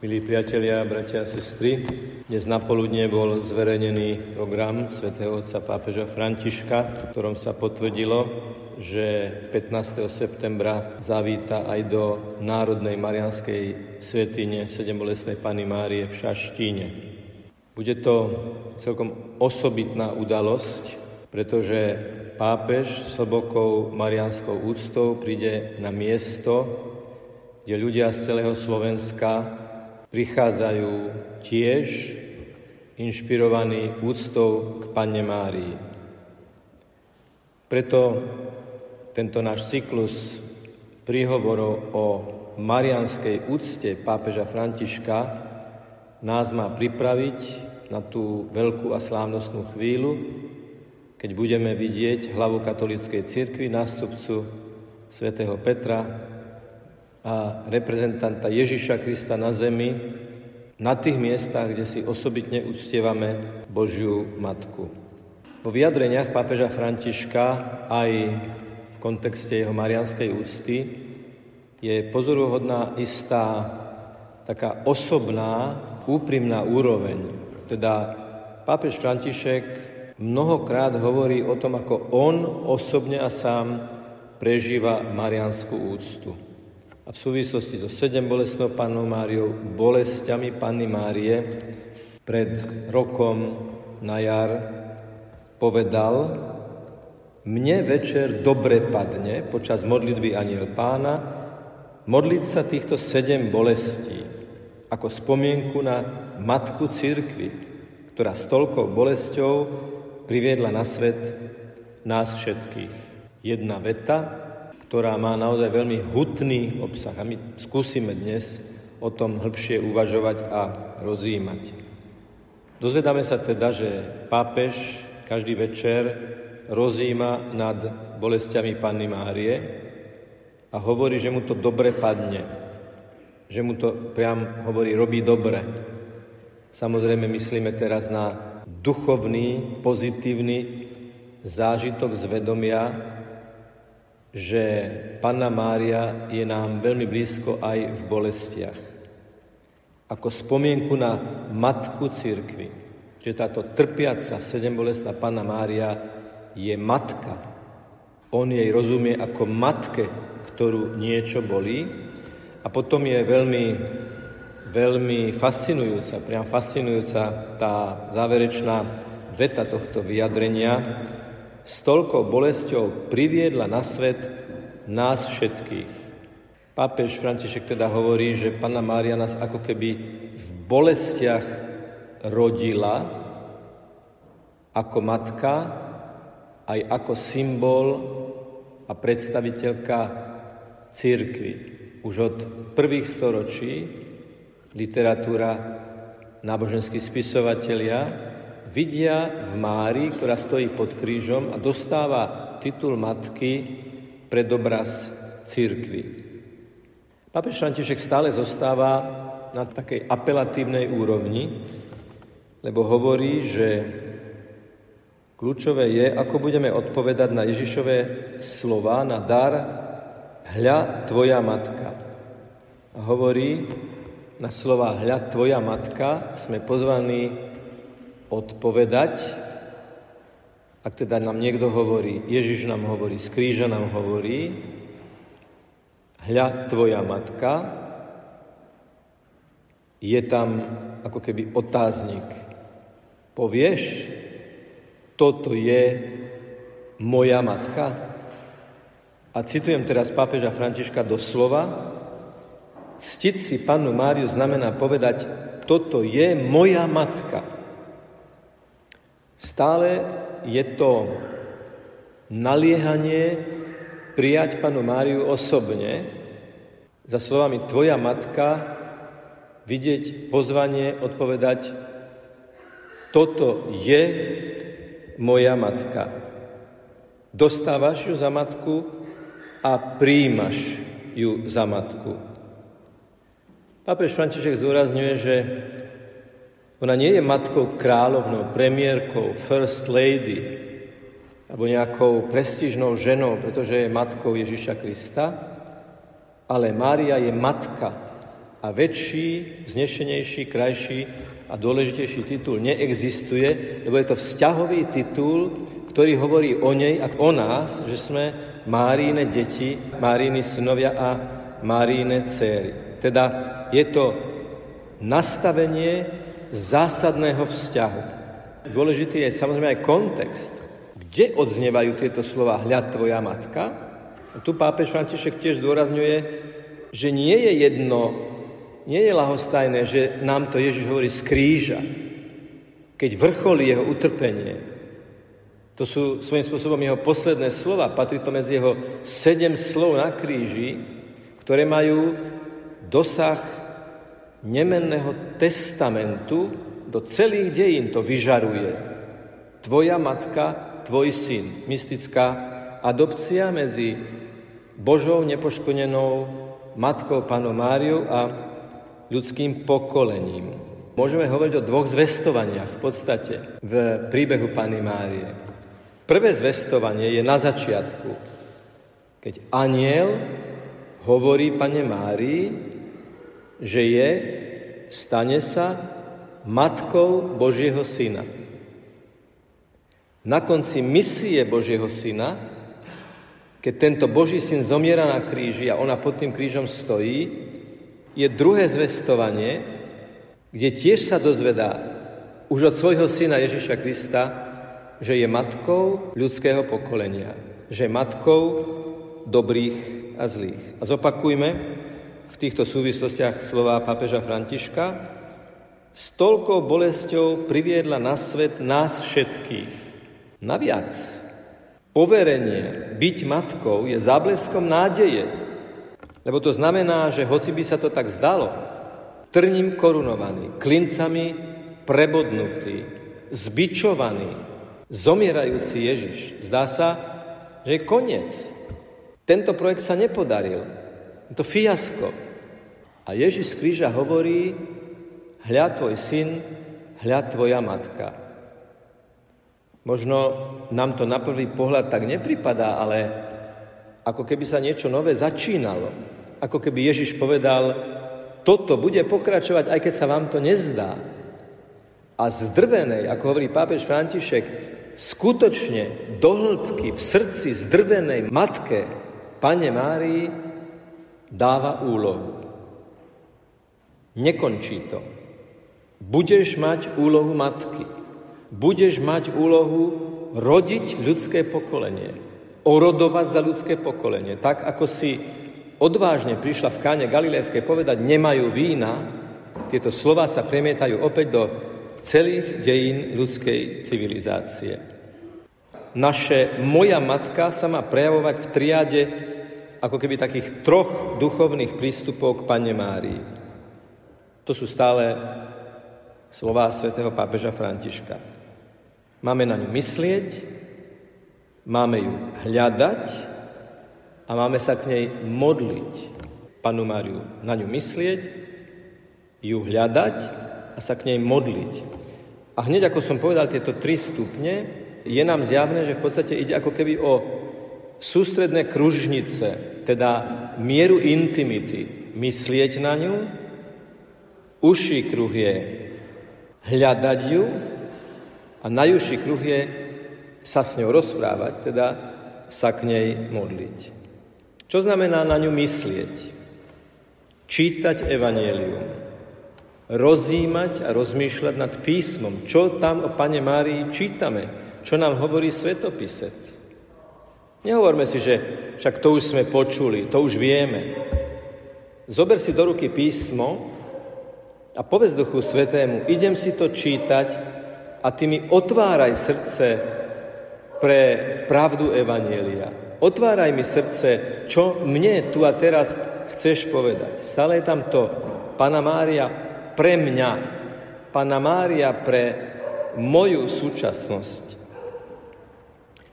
Milí priatelia, bratia a sestry, dnes na poludne bol zverejnený program svätého otca pápeža Františka, v ktorom sa potvrdilo, že 15. septembra zavíta aj do Národnej marianskej svetine Sedembolesnej Pany Márie v Šaštíne. Bude to celkom osobitná udalosť, pretože pápež s hlbokou marianskou úctou príde na miesto, kde ľudia z celého Slovenska prichádzajú tiež inšpirovaní úctou k Panne Márii. Preto tento náš cyklus príhovorov o marianskej úcte pápeža Františka nás má pripraviť na tú veľkú a slávnostnú chvíľu, keď budeme vidieť hlavu katolíckej cirkvi, nástupcu svätého Petra, a reprezentanta Ježiša Krista na zemi, na tých miestach, kde si osobitne uctievame Božiu Matku. Vo vyjadreniach pápeža Františka aj v kontexte jeho marianskej úcty je pozoruhodná istá taká osobná, úprimná úroveň. Teda pápež František mnohokrát hovorí o tom, ako on osobne a sám prežíva marianskú úctu a v súvislosti so sedem bolestnou pannou Máriou, bolestiami Panny Márie, pred rokom na jar povedal, mne večer dobre padne počas modlitby Aniel pána modliť sa týchto sedem bolestí ako spomienku na matku církvy, ktorá s toľkou bolesťou priviedla na svet nás všetkých. Jedna veta, ktorá má naozaj veľmi hutný obsah. A my skúsime dnes o tom hĺbšie uvažovať a rozímať. Dozvedáme sa teda, že pápež každý večer rozíma nad bolestiami Panny Márie a hovorí, že mu to dobre padne. Že mu to priam hovorí, robí dobre. Samozrejme myslíme teraz na duchovný, pozitívny zážitok zvedomia, že Panna Mária je nám veľmi blízko aj v bolestiach. Ako spomienku na matku církvy, že táto trpiaca sedembolestná Panna Mária je matka. On jej rozumie ako matke, ktorú niečo bolí. A potom je veľmi, veľmi fascinujúca, priam fascinujúca tá záverečná veta tohto vyjadrenia, s toľkou bolesťou priviedla na svet nás všetkých. Pápež František teda hovorí, že Panna Mária nás ako keby v bolestiach rodila ako matka, aj ako symbol a predstaviteľka církvy. Už od prvých storočí literatúra, náboženskí spisovatelia vidia v Mári, ktorá stojí pod krížom a dostáva titul matky pred obraz církvy. Pápež František stále zostáva na takej apelatívnej úrovni, lebo hovorí, že kľúčové je, ako budeme odpovedať na Ježišové slova, na dar hľa tvoja matka. A hovorí, na slova hľa tvoja matka sme pozvaní odpovedať, ak teda nám niekto hovorí, Ježiš nám hovorí, z kríža nám hovorí, hľa tvoja matka, je tam ako keby otáznik. Povieš, toto je moja matka? A citujem teraz pápeža Františka doslova, ctiť si pannu Máriu znamená povedať, toto je moja matka. Stále je to naliehanie prijať panu Máriu osobne, za slovami tvoja matka, vidieť pozvanie, odpovedať, toto je moja matka. Dostávaš ju za matku a príjmaš ju za matku. Pápež František zdôrazňuje, že ona nie je matkou kráľovnou, premiérkou, first lady, alebo nejakou prestížnou ženou, pretože je matkou Ježiša Krista, ale Mária je matka. A väčší, znešenejší, krajší a dôležitejší titul neexistuje, lebo je to vzťahový titul, ktorý hovorí o nej a o nás, že sme Máríne deti, Máríny synovia a Máríne céry. Teda je to nastavenie zásadného vzťahu. Dôležitý je samozrejme aj kontext. Kde odznievajú tieto slova hľad tvoja matka? A tu pápež František tiež zdôrazňuje, že nie je jedno, nie je lahostajné, že nám to Ježiš hovorí z kríža, keď vrcholí jeho utrpenie. To sú svojím spôsobom jeho posledné slova, patrí to medzi jeho sedem slov na kríži, ktoré majú dosah nemenného testamentu do celých dejín to vyžaruje. Tvoja matka, tvoj syn. Mystická adopcia medzi Božou nepoškodenou matkou Pánom Máriou a ľudským pokolením. Môžeme hovoriť o dvoch zvestovaniach v podstate v príbehu Pany Márie. Prvé zvestovanie je na začiatku, keď aniel hovorí Pane Márii, že je, stane sa matkou Božieho syna. Na konci misie Božieho syna, keď tento Boží syn zomiera na kríži a ona pod tým krížom stojí, je druhé zvestovanie, kde tiež sa dozvedá už od svojho syna Ježiša Krista, že je matkou ľudského pokolenia, že je matkou dobrých a zlých. A zopakujme, v týchto súvislostiach slova pápeža Františka, s toľkou bolesťou priviedla na svet nás všetkých. Naviac, poverenie byť matkou je zábleskom nádeje, lebo to znamená, že hoci by sa to tak zdalo, trním korunovaný, klincami prebodnutý, zbičovaný, zomierajúci Ježiš. Zdá sa, že je koniec. Tento projekt sa nepodaril. Je to fiasko. A Ježiš z kríža hovorí, hľa tvoj syn, hľa tvoja matka. Možno nám to na prvý pohľad tak nepripadá, ale ako keby sa niečo nové začínalo. Ako keby Ježiš povedal, toto bude pokračovať, aj keď sa vám to nezdá. A zdrvenej, ako hovorí pápež František, skutočne do hĺbky v srdci zdrvenej matke, Pane Márii, dáva úlohu. Nekončí to. Budeš mať úlohu matky. Budeš mať úlohu rodiť ľudské pokolenie. Orodovať za ľudské pokolenie. Tak, ako si odvážne prišla v káne Galilejskej povedať, nemajú vína, tieto slova sa premietajú opäť do celých dejín ľudskej civilizácie. Naše moja matka sa má prejavovať v triade ako keby takých troch duchovných prístupov k Pane Márii. To sú stále slová svätého pápeža Františka. Máme na ňu myslieť, máme ju hľadať a máme sa k nej modliť. Panu Máriu na ňu myslieť, ju hľadať a sa k nej modliť. A hneď ako som povedal tieto tri stupne, je nám zjavné, že v podstate ide ako keby o sústredné kružnice, teda mieru intimity, myslieť na ňu, uší kruh je hľadať ju a najúžší kruh je sa s ňou rozprávať, teda sa k nej modliť. Čo znamená na ňu myslieť? Čítať evanielium, rozímať a rozmýšľať nad písmom. Čo tam o Pane Márii čítame? Čo nám hovorí svetopisec? Nehovorme si, že však to už sme počuli, to už vieme. Zober si do ruky písmo a povedz Duchu Svetému, idem si to čítať a ty mi otváraj srdce pre pravdu Evanielia. Otváraj mi srdce, čo mne tu a teraz chceš povedať. Stále je tam to, Pana Mária pre mňa, Pana Mária pre moju súčasnosť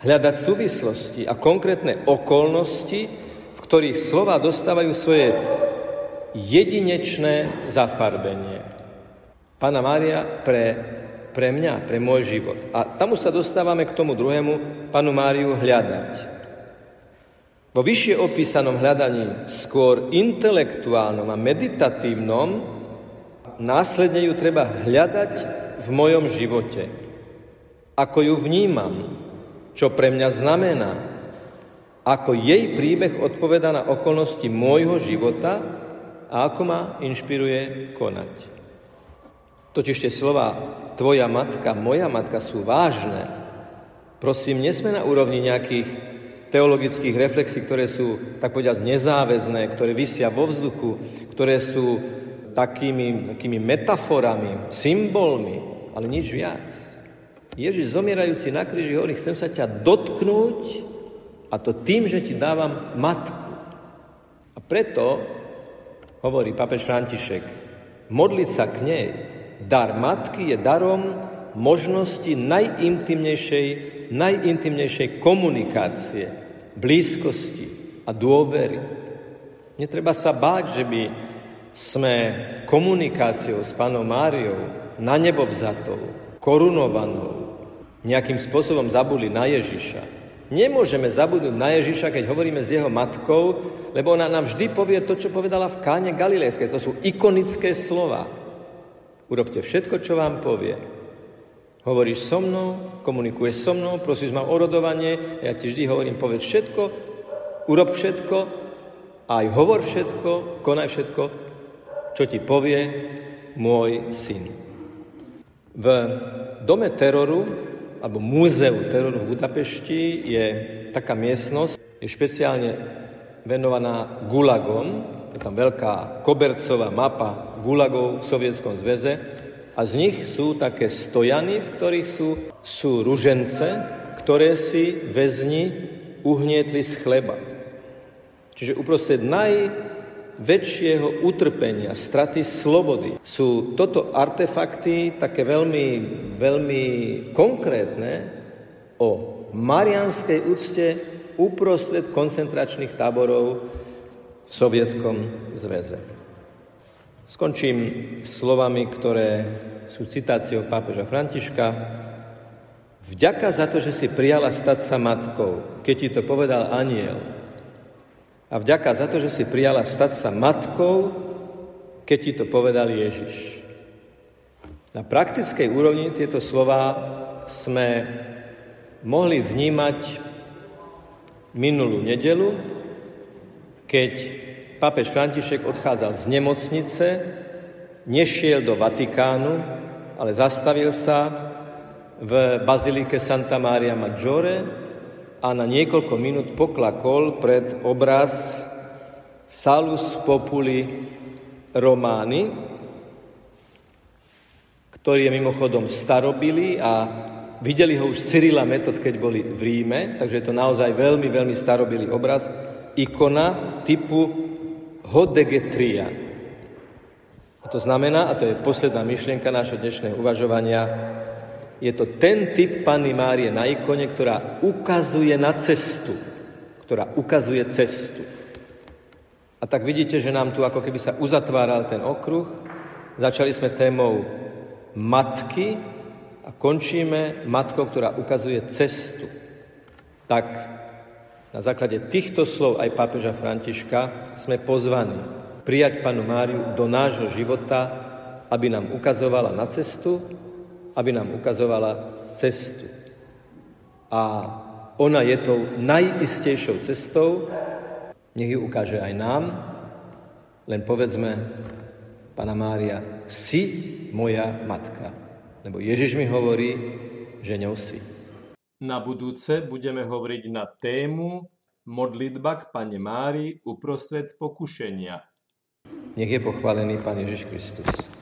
hľadať súvislosti a konkrétne okolnosti, v ktorých slova dostávajú svoje jedinečné zafarbenie. Pána Mária pre, pre mňa, pre môj život. A tam sa dostávame k tomu druhému, Panu Máriu hľadať. Vo vyššie opísanom hľadaní, skôr intelektuálnom a meditatívnom, následne ju treba hľadať v mojom živote. Ako ju vnímam, čo pre mňa znamená, ako jej príbeh odpoveda na okolnosti môjho života a ako ma inšpiruje konať. Totiž tie slova tvoja matka, moja matka sú vážne. Prosím, nesme na úrovni nejakých teologických reflexí, ktoré sú, tak povedať, nezáväzné, ktoré vysia vo vzduchu, ktoré sú takými, takými metaforami, symbolmi, ale nič viac. Ježiš zomierajúci na kríži hovorí, chcem sa ťa dotknúť a to tým, že ti dávam matku. A preto, hovorí papež František, modliť sa k nej, dar matky je darom možnosti najintimnejšej, najintimnejšej komunikácie blízkosti a dôvery. Netreba sa báť, že by sme komunikáciou s Pánom Máriou na nebo vzatou, korunovanou, nejakým spôsobom zabudli na Ježiša. Nemôžeme zabudnúť na Ježiša, keď hovoríme s jeho matkou, lebo ona nám vždy povie to, čo povedala v káne Galilejskej. To sú ikonické slova. Urobte všetko, čo vám povie. Hovoríš so mnou, komunikuješ so mnou, prosíš ma o rodovanie, ja ti vždy hovorím, povedz všetko, urob všetko, aj hovor všetko, konaj všetko, čo ti povie môj syn. V dome teroru, alebo múzeu teroru v Budapešti je taká miestnosť, je špeciálne venovaná gulagom, je tam veľká kobercová mapa gulagov v Sovietskom zväze, a z nich sú také stojany, v ktorých sú, sú ružence, ktoré si väzni uhnietli z chleba. Čiže uprostred najväčšieho utrpenia, straty slobody sú toto artefakty také veľmi, veľmi konkrétne o marianskej úcte uprostred koncentračných táborov v Sovietskom zväze. Skončím slovami, ktoré sú citáciou pápeža Františka. Vďaka za to, že si prijala stať sa matkou, keď ti to povedal aniel. A vďaka za to, že si prijala stať sa matkou, keď ti to povedal Ježiš. Na praktickej úrovni tieto slova sme mohli vnímať minulú nedelu, keď pápež František odchádzal z nemocnice, nešiel do Vatikánu, ale zastavil sa v bazilike Santa Maria Maggiore a na niekoľko minút poklakol pred obraz Salus Populi Romány, ktorý je mimochodom starobilý a videli ho už Cyrila Metod, keď boli v Ríme, takže je to naozaj veľmi, veľmi starobilý obraz, ikona typu hodegetria. A to znamená, a to je posledná myšlienka nášho dnešného uvažovania, je to ten typ Panny Márie na ikone, ktorá ukazuje na cestu. Ktorá ukazuje cestu. A tak vidíte, že nám tu ako keby sa uzatváral ten okruh. Začali sme témou matky a končíme matkou, ktorá ukazuje cestu. Tak na základe týchto slov aj pápeža Františka sme pozvaní prijať panu Máriu do nášho života, aby nám ukazovala na cestu, aby nám ukazovala cestu. A ona je tou najistejšou cestou, nech ju ukáže aj nám, len povedzme, Pana Mária, si moja matka. Lebo Ježiš mi hovorí, že ňou si. Na budúce budeme hovoriť na tému modlitba k Pane Mári uprostred pokušenia. Nech je pochválený Pán Ježiš Kristus.